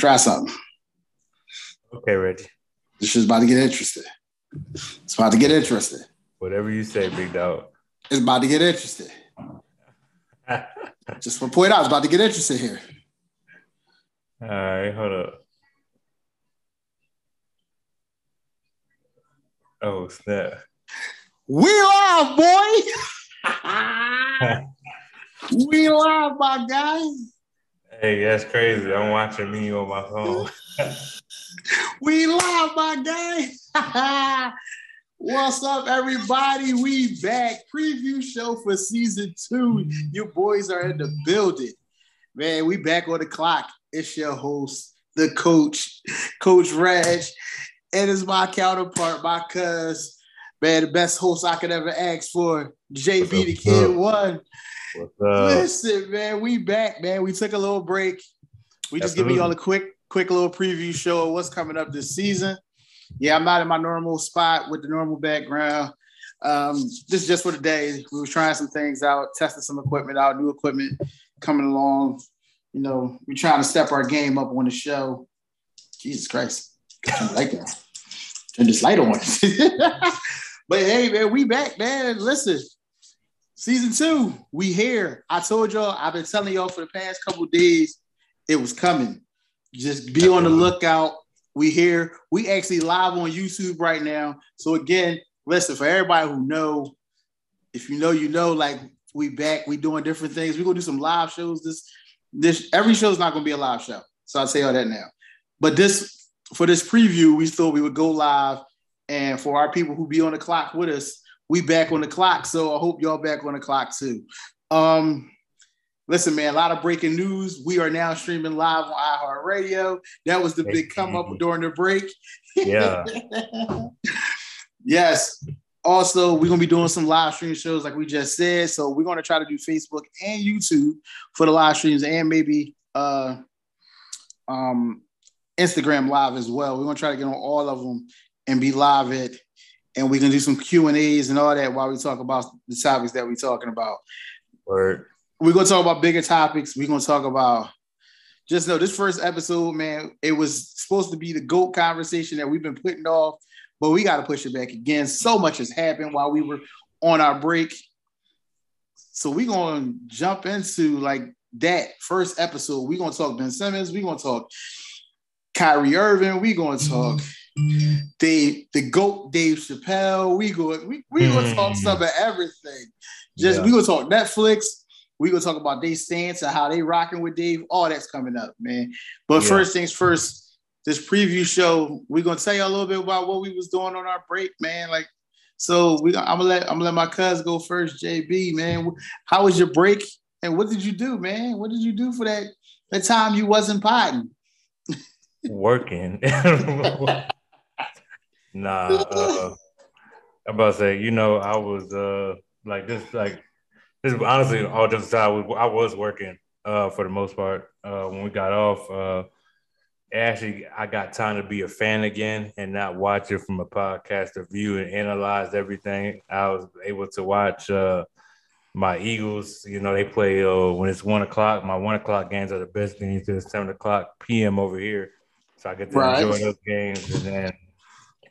try something. Okay, Reggie. This shit's about to get interesting. It's about to get interesting. Whatever you say, big dog. It's about to get interesting. Just want to point out, it's about to get interesting here. All right, hold up. Oh snap! We live, boy. we live, my guys. Hey, that's crazy. I'm watching me on my phone. we live, my guy. What's up, everybody? We back. Preview show for season two. You boys are in the building. Man, we back on the clock. It's your host, the coach, Coach Reg. And it's my counterpart, my cuz, man, the best host I could ever ask for. JB the Kid One. Listen, man, we back, man. We took a little break. We just giving y'all a quick, quick little preview show of what's coming up this season. Yeah, I'm not in my normal spot with the normal background. Um, this is just for the day. We were trying some things out, testing some equipment out, new equipment coming along. You know, we're trying to step our game up on the show. Jesus Christ. like that. Turn this light on. but hey, man, we back, man. Listen, season two, we here. I told y'all, I've been telling y'all for the past couple days, it was coming. Just be on the lookout. We here. We actually live on YouTube right now. So again, listen for everybody who know. If you know, you know. Like we back. We doing different things. We gonna do some live shows. This this every show is not gonna be a live show. So I'll tell you all that now. But this for this preview, we thought we would go live. And for our people who be on the clock with us, we back on the clock. So I hope y'all back on the clock too. Um, listen, man, a lot of breaking news. We are now streaming live on iHeartRadio. That was the big come up during the break. Yeah. yes. Also, we're gonna be doing some live stream shows like we just said. So we're gonna try to do Facebook and YouTube for the live streams and maybe uh um Instagram live as well. We're gonna try to get on all of them and be live it, and we can do some Q and A's and all that while we talk about the topics that we're talking about. Word. We're gonna talk about bigger topics. We're gonna talk about just know this first episode, man. It was supposed to be the goat conversation that we've been putting off, but we got to push it back again. So much has happened while we were on our break. So we're gonna jump into like that first episode. We're gonna talk Ben Simmons. We're gonna talk Kyrie Irving. We're gonna talk Mm. Dave, the GOAT Dave Chappelle. We go we, we gonna talk mm. some of everything. Just yeah. we gonna talk Netflix. We gonna talk about Dave stance and how they rocking with Dave. All that's coming up, man. But yeah. first things first, this preview show, we're gonna tell you a little bit about what we was doing on our break, man. Like, so we I'm gonna let I'm gonna let my cuz go first, JB, man. How was your break? And what did you do, man? What did you do for that that time you wasn't potting? working. nah, uh, I'm about to say, you know, I was uh like this, like this. Honestly, all just aside, I was working uh for the most part. Uh, when we got off, uh, actually, I got time to be a fan again and not watch it from a podcast view and analyze everything. I was able to watch uh my Eagles, you know, they play uh, when it's one o'clock. My one o'clock games are the best games. It's seven o'clock p.m. over here. So I get to right. enjoy those games, and then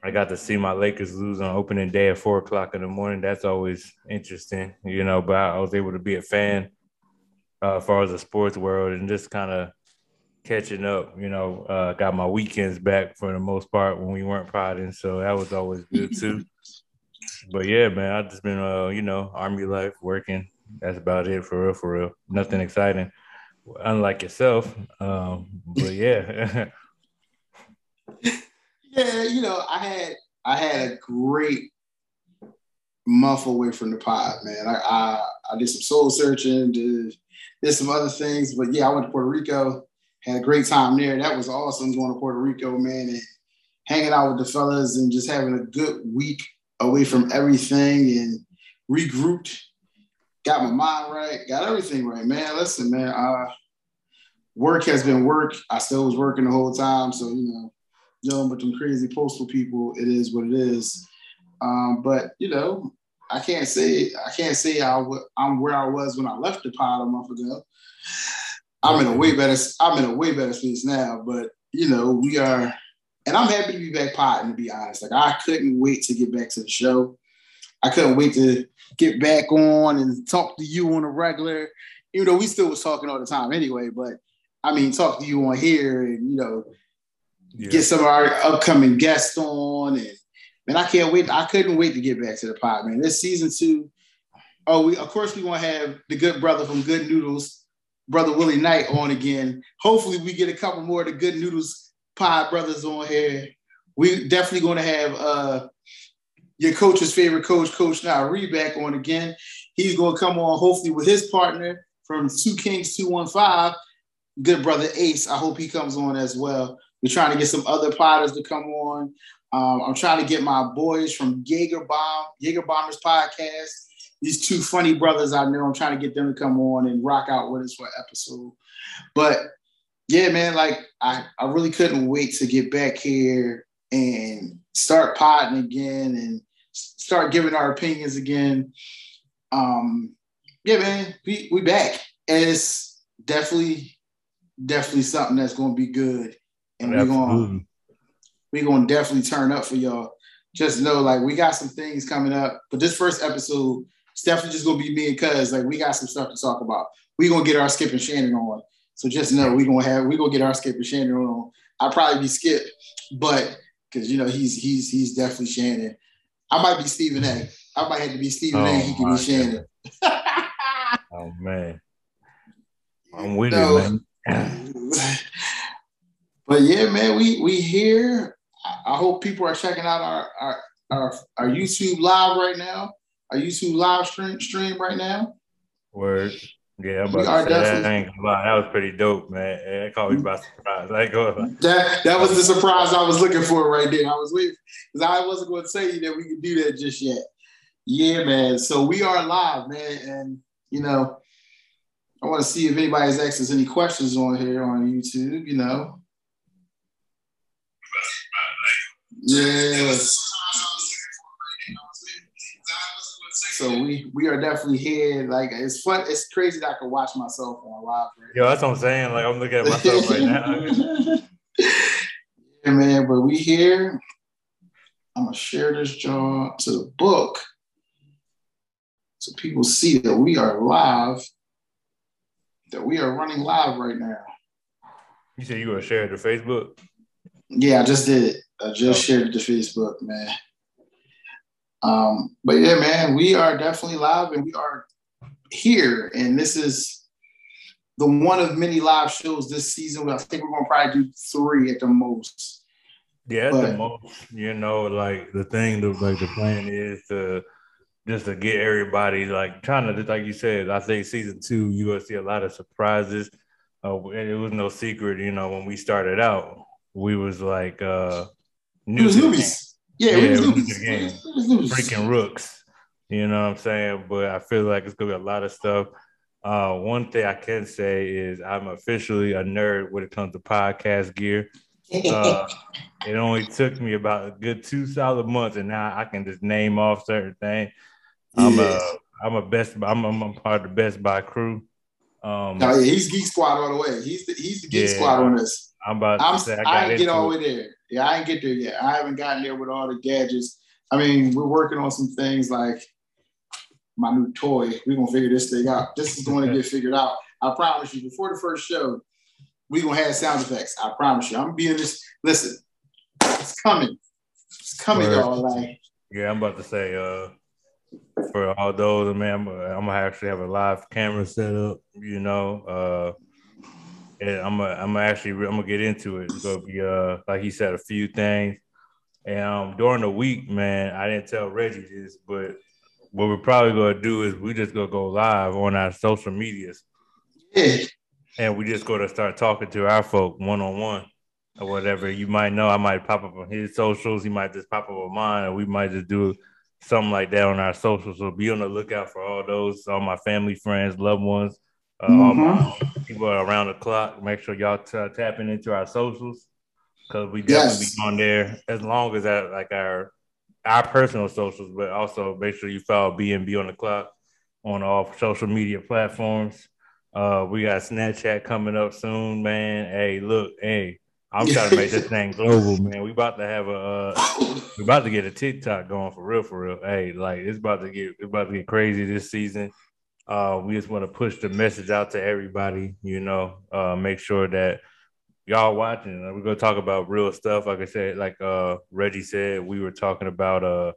I got to see my Lakers lose on opening day at four o'clock in the morning. That's always interesting, you know. But I was able to be a fan uh, as far as the sports world and just kind of catching up. You know, uh, got my weekends back for the most part when we weren't prodding, so that was always good too. but yeah, man, I've just been, uh, you know, army life working. That's about it for real, for real. Nothing exciting, unlike yourself. Um, but yeah. yeah, you know, I had I had a great month away from the pod, man. I I, I did some soul searching, did, did some other things, but yeah, I went to Puerto Rico, had a great time there. That was awesome going to Puerto Rico, man, and hanging out with the fellas and just having a good week away from everything and regrouped. Got my mind right, got everything right, man. Listen, man, uh, work has been work. I still was working the whole time, so you know, dealing with them crazy postal people, it is what it is. Um, but you know, I can't say I can't say I am where I was when I left the pod a month ago. I'm in a way better I'm in a way better space now, but you know we are, and I'm happy to be back potting. To be honest, like I couldn't wait to get back to the show. I couldn't wait to get back on and talk to you on a regular, even though we still was talking all the time anyway. But I mean, talk to you on here and you know yeah. get some of our upcoming guests on and man, I can't wait. I couldn't wait to get back to the pod, man. This season two. Oh, we of course we want to have the good brother from Good Noodles, brother Willie Knight, on again. Hopefully, we get a couple more of the Good Noodles pod brothers on here. We definitely going to have uh, your coach's favorite coach, Coach Nari, back on again. He's going to come on hopefully with his partner from Two Kings Two One Five, good brother Ace. I hope he comes on as well. We're trying to get some other potters to come on. Um, I'm trying to get my boys from Jaeger Bomb, Jaeger Bombers podcast. These two funny brothers I know. I'm trying to get them to come on and rock out with us for an episode. But yeah, man, like I, I really couldn't wait to get back here and start potting again and start giving our opinions again. Um, yeah, man, we we back. And it's definitely, definitely something that's gonna be good. And we're gonna we're gonna definitely turn up for y'all. Just know, like, we got some things coming up. But this first episode, it's definitely just gonna be me and Cuz. Like, we got some stuff to talk about. we gonna get our Skip and Shannon on. So just know we gonna have we gonna get our Skip and Shannon on. I'll probably be Skip, but because you know he's he's he's definitely Shannon. I might be Stephen A. I might have to be Stephen oh, A. He can be Shannon. oh man, I'm with you, man. but yeah, man, we we here. I hope people are checking out our, our our our, YouTube live right now. Our YouTube live stream stream right now. Word. Yeah, I'm about to say, that, I ain't gonna lie. That was pretty dope, man. That caught me by surprise. I go. That that was the surprise I was looking for right there. I was waiting because I wasn't going to say that we could do that just yet. Yeah, man. So we are live, man, and you know, I want to see if anybody's asked us any questions on here on YouTube. You know, Yes. So we we are definitely here. Like it's fun. It's crazy that I can watch myself on live. Right Yo, that's what I'm saying. Like I'm looking at myself right now. yeah, man. But we here. I'm gonna share this job to the book so people see that we are live. That we are running live right now. You said you gonna share it to Facebook? Yeah, I just did it. I just shared it to Facebook, man. Um, but yeah, man, we are definitely live and we are here. And this is the one of many live shows this season. I think we're gonna probably do three at the most. Yeah, but, at the most. You know, like the thing, the, like the plan is to just to get everybody like trying to, like you said. I think season two, you're gonna see a lot of surprises. Uh, it was no secret, you know, when we started out, we was like uh new newbies. Yeah, yeah, we was newbies. Game. Freaking rooks. You know what I'm saying? But I feel like it's gonna be a lot of stuff. Uh, one thing I can say is I'm officially a nerd when it comes to podcast gear. Uh, it only took me about a good two solid months, and now I can just name off certain things. I'm a I'm a best I'm, I'm part of the Best Buy crew. Um, no, yeah, he's Geek Squad all the way. He's the he's the Geek yeah, Squad on this. I'm about I'm, to say I, I didn't get all the way there. Yeah, I didn't get there yet. I haven't gotten there with all the gadgets. I mean, we're working on some things like my new toy. We're gonna figure this thing out. This is going to get figured out. I promise you. Before the first show, we're gonna have sound effects. I promise you. I'm being this. Listen, it's coming. It's coming, Word. y'all. Like, yeah, I'm about to say. uh for all those, man, I'm, I'm gonna actually have a live camera set up. You know, uh and I'm gonna I'm actually I'm gonna get into it. It's gonna be uh like he said a few things. And um, during the week, man, I didn't tell Reggie this, but what we're probably gonna do is we just gonna go live on our social medias. Yeah. And we just gonna start talking to our folk one on one or whatever. You might know I might pop up on his socials, he might just pop up on mine, and we might just do something like that on our socials. So be on the lookout for all those, all my family, friends, loved ones uh, mm-hmm. people around the clock. Make sure y'all t- tapping into our socials because we definitely yes. be on there as long as that like our our personal socials, but also make sure you follow BNB on the clock on all social media platforms. Uh, we got Snapchat coming up soon, man. Hey, look, hey, I'm trying to make this thing global, man. We about to have a, uh, we about to get a TikTok going for real, for real. Hey, like it's about to get, it's about to get crazy this season. Uh, we just want to push the message out to everybody. You know, uh, make sure that y'all watching. We're gonna talk about real stuff. Like I said, like uh, Reggie said, we were talking about uh,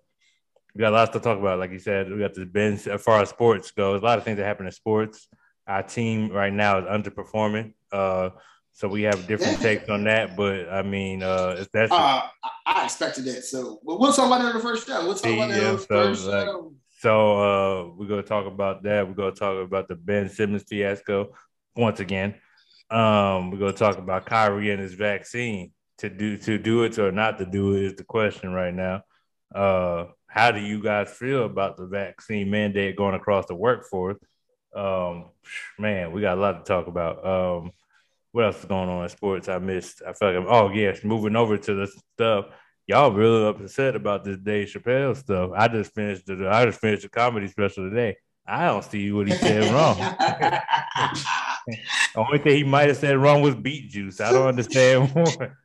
we got lots to talk about. Like you said, we got the Ben. As far as sports goes, a lot of things that happen in sports. Our team right now is underperforming. Uh, so we have different takes on that, but I mean, uh, that's uh, I expected that. So but we'll talk about that in the first show. We'll talk about that first like, show. So uh, we're gonna talk about that. We're gonna talk about the Ben Simmons fiasco once again. Um, we're gonna talk about Kyrie and his vaccine. To do to do it or not to do it is the question right now. Uh, how do you guys feel about the vaccine mandate going across the workforce? Um, man, we got a lot to talk about. Um, what else is going on in sports? I missed. I felt like, oh yes, moving over to the stuff. Y'all really upset about this Dave Chappelle stuff. I just finished the I just finished the comedy special today. I don't see what he said wrong. the only thing he might have said wrong was beet juice. I don't understand more.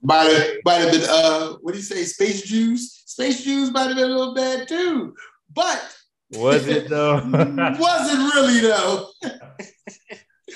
might have might have been uh what do you say, space juice? Space juice might have been a little bad too. But was it though? wasn't really though.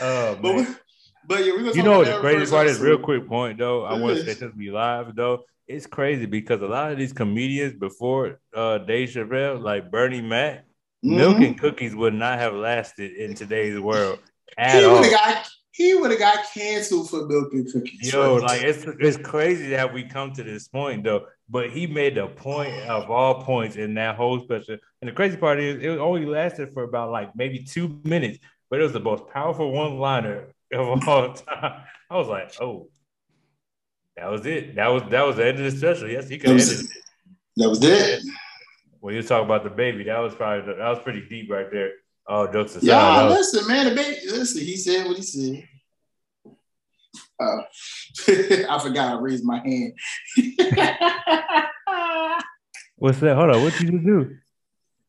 Oh, but, but yeah, we're you know what the crazy part is. Real quick point though, I want to say since we live though, it's crazy because a lot of these comedians before uh Dave Chappelle, like Bernie Mac, mm-hmm. milk and cookies would not have lasted in today's world at he all. Got, he would have got canceled for milk and cookies. Yo, like it's it's crazy that we come to this point though. But he made a point of all points in that whole special. And the crazy part is it only lasted for about like maybe two minutes, but it was the most powerful one-liner of all time. I was like, oh, that was it. That was that was the end of the special. Yes, he could have ended it. That was it. When you talk about the baby, that was probably that was pretty deep right there. Oh, jokes aside. Yeah, listen, man, the baby. Listen, he said what he said. Uh, I forgot I raised my hand. What's that? Hold on. What did you do?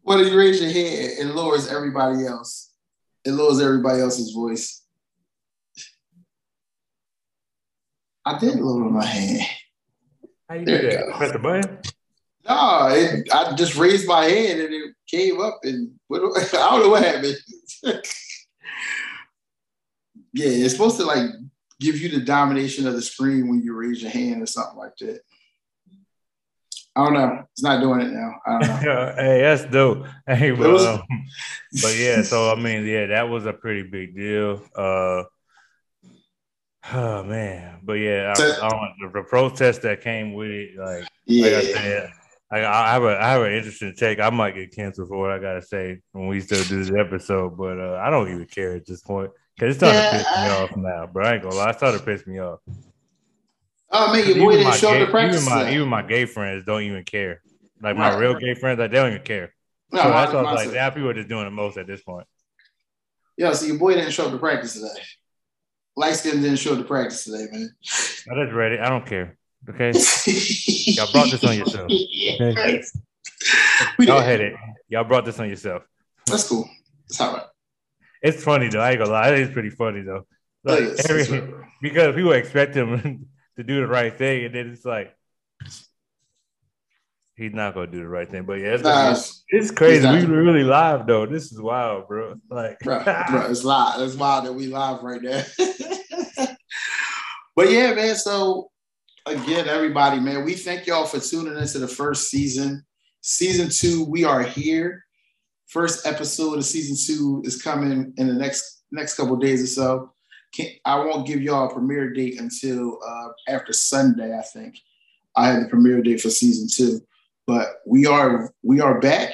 What Well, you raise your hand, it lowers everybody else. It lowers everybody else's voice. I did lower my hand. How you there do that? Press the button? No, it, I just raised my hand and it came up and what, I don't know what happened. yeah, it's supposed to like give you the domination of the screen when you raise your hand or something like that. I don't know. It's not doing it now. I don't know. hey, that's dope. Hey, but, um, but yeah, so I mean, yeah, that was a pretty big deal. Uh, oh man, but yeah, I, I the protest that came with it, like, yeah. like I said, I, I, have a I have an interesting take. I might get canceled for what I gotta say when we still do this episode, but uh, I don't even care at this point because it's starting yeah, to piss me off now, bro. I ain't gonna lie, it's starting to piss me off. Oh man, your boy didn't show gay, to practice. Even my, even my gay friends don't even care. Like my right. real gay friends, like they don't even care. No, so that's what I was like. Now people are just doing the most at this point. Yeah, so your boy didn't show up to practice today. Light skin didn't show up to practice today, man. I just ready. I don't care. Okay. Y'all brought this on yourself. Okay? Y'all had it. Y'all brought this on yourself. That's cool. It's all right. It's funny though. I ain't gonna lie. It is pretty funny though. Like, every, because people expect him to do the right thing, and then it's like he's not gonna do the right thing. But yeah, it's, nah, it's, it's crazy. We really live though. This is wild, bro. Like, bro, bro, it's live. It's wild that we live right now. But yeah, man. So again, everybody, man, we thank y'all for tuning into the first season. Season two, we are here. First episode of season two is coming in the next next couple days or so. Can't, I won't give y'all a premiere date until uh, after Sunday. I think I have the premiere date for season two. But we are we are back.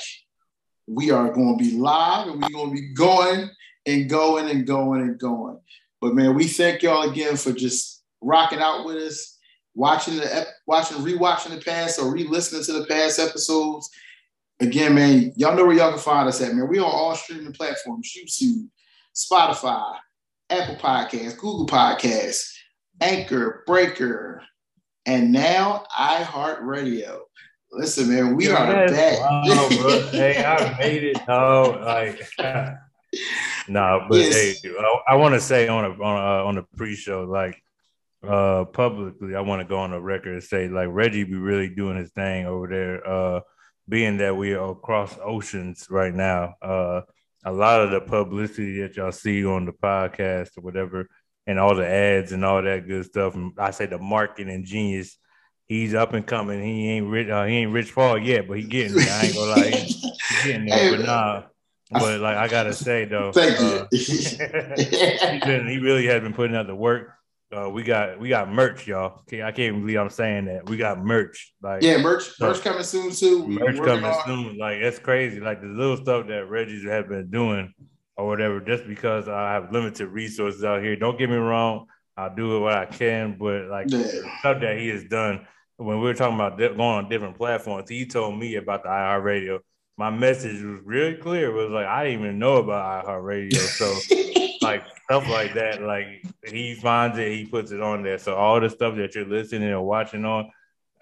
We are going to be live, and we're going to be going and going and going and going. But man, we thank y'all again for just rocking out with us watching the watching rewatching the past or re-listening to the past episodes. Again, man, y'all know where y'all can find us at, man. We on all streaming platforms: YouTube, Spotify, Apple Podcasts, Google Podcasts, Anchor, Breaker, and now iHeartRadio. Listen, man, we are back. Wow, hey, I made it. Oh, like, nah, but yes. hey, I, I want to say on a on a, on the pre-show, like, uh, publicly, I want to go on the record and say, like, Reggie be really doing his thing over there. Uh, being that we are across oceans right now, uh, a lot of the publicity that y'all see on the podcast or whatever, and all the ads and all that good stuff. And I say the marketing genius he's up and coming. He ain't rich. Uh, he ain't Rich Paul yet, but he getting there. I ain't gonna lie, he, he getting there. Hey, but nah. But like I gotta say though, thank uh, you. he been he really has been putting out the work. Uh, we got we got merch, y'all. Okay, I can't believe I'm saying that. We got merch. Like yeah, merch merch coming soon too. merch coming on. soon. Like that's crazy. Like the little stuff that Reggie's have been doing or whatever, just because I have limited resources out here. Don't get me wrong. I'll do what I can, but like yeah. stuff that he has done when we were talking about going on different platforms, he told me about the iHeartRadio. My message was really clear. It was like I didn't even know about iHeartRadio. So like stuff like that, like he finds it, he puts it on there. So all the stuff that you're listening or watching on,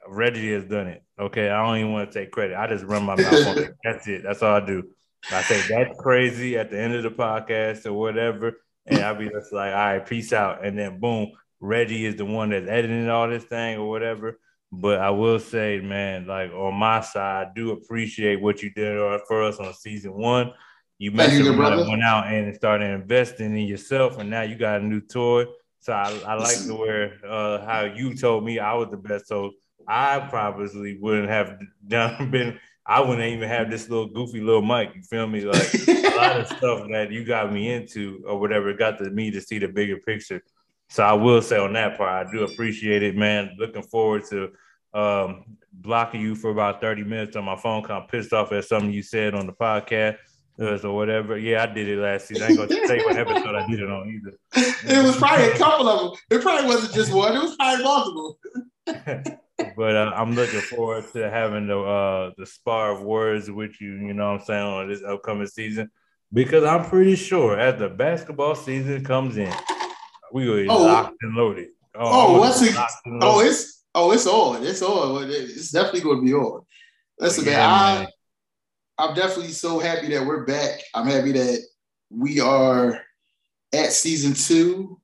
Reggie has done it. Okay. I don't even want to take credit. I just run my mouth on it. That's it. That's all I do. I say that's crazy at the end of the podcast or whatever. And I'll be just like, all right, peace out. And then boom, Reggie is the one that's editing all this thing or whatever. But I will say, man, like on my side, I do appreciate what you did for us on season one. You mentioned you, went out and started investing in yourself, and now you got a new toy. So I, I like the way uh, how you told me I was the best. So I probably wouldn't have done been. I wouldn't even have this little goofy little mic. You feel me? Like a lot of stuff that you got me into or whatever got to me to see the bigger picture. So I will say on that part, I do appreciate it, man. Looking forward to um, blocking you for about 30 minutes on my phone, kind of pissed off at something you said on the podcast or whatever. Yeah, I did it last season. I ain't gonna say what episode I did it on either. It was probably a couple of them. It probably wasn't just one. It was probably multiple. but uh, I'm looking forward to having the uh, the spar of words with you. You know what I'm saying on this upcoming season because I'm pretty sure as the basketball season comes in we were oh, locked and loaded. Oh, oh what's it? Oh, it's oh, it's on. It's on. It's definitely going to be on. Listen, yeah, man, man, I I'm definitely so happy that we're back. I'm happy that we are at season two.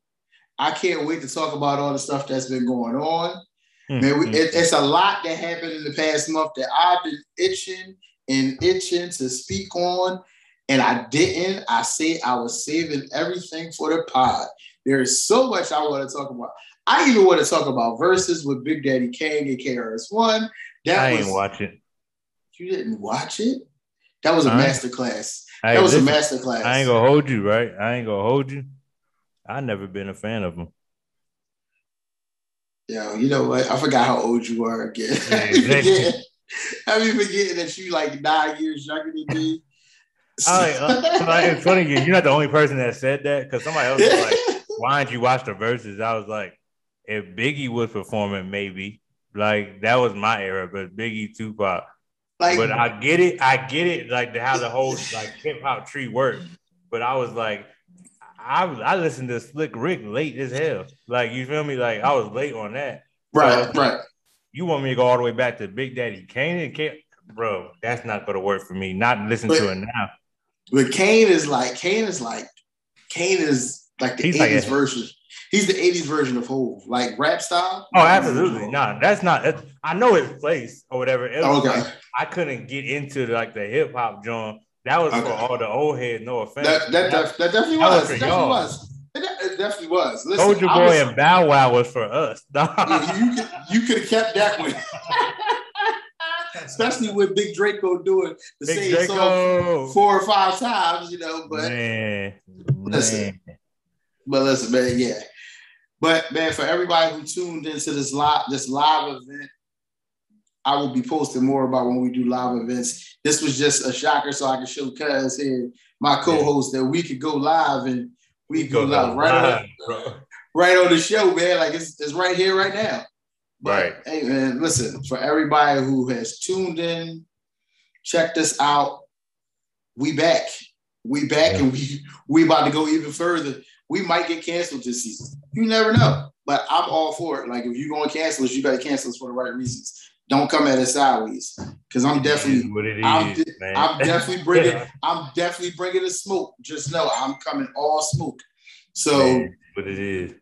I can't wait to talk about all the stuff that's been going on. Mm-hmm. Man, we, hmm. it, it's a lot that happened in the past month that I've been itching and itching to speak on, and I didn't. I said I was saving everything for the pod. There is so much I want to talk about. I even want to talk about Verzuz with Big Daddy Kane and KRS One. That I was, ain't watch it. You didn't watch it? That was a master class. that was listen, a master class. I ain't gonna hold you, right? I ain't gonna hold you. I never been a fan of him. Yo, you know what? I forgot how old you are again. Yeah, I be forgetting that you like nine years younger than me. All right, uh, it's funny you're not the only person that said that because somebody else was like, why didn't you watch the Verzuz? I was like, if Biggie was performing, maybe like that was my era, but Biggie, Tupac. Like, but I get it, I get it, like the, how the whole like hip hop tree works. But I was like, I I listened to Slick Rick late as hell. Like you feel me? Like I was late on that. Right, so, right. You want me to go all the way back to Big Daddy Kane and Kane? Bro, that's not gonna work for me. Not listen but, to it now. But Kane is like Kane is like Kane is like the He's 80s like a, version. He's the 80s version of Hov, like rap style. Oh, absolutely. No, that's not. I know his place or whatever. It okay. Like, I couldn't get into like the hip hop joint. That was okay. for all the old heads. No offense. That, that, that, that definitely was. was definitely was. It, definitely was. Listen, Soulja Boy was, and Bow Wow was for us. you could you could have kept that one. Especially with Big Draco doing the Big same Draco. song four or five times, you know. But man, listen, man. But listen, man, yeah. But man, for everybody who tuned into this live this live event, I will be posting more about when we do live events. This was just a shocker, so I can show Cuz here, my co-host that we could go live and we could go, go live right on, right on the show, man. Like it's, it's right here, right now. But, right. Hey man, listen, for everybody who has tuned in, checked us out. We back. We back yeah. and we we about to go even further. We might get canceled this season. You never know. But I'm all for it. Like if you're going to cancel us, you better cancel us for the right reasons. Don't come at us sideways, because I'm definitely, what it is, I'm, de- I'm definitely bringing, I'm definitely bringing the smoke. Just know I'm coming all smoke. So, what it is.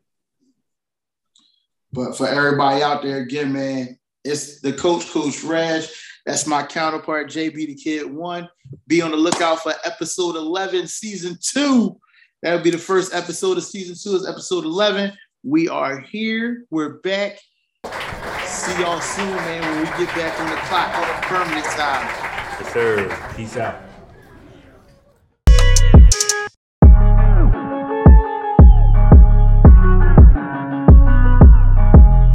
But for everybody out there, again, man, it's the coach, Coach Reg. That's my counterpart, JB the Kid One. Be on the lookout for episode 11, season two. That'll be the first episode of season two, is episode 11. We are here. We're back. See y'all soon, man, when we get back on the clock on the permanent time. Yes, sir. Peace out.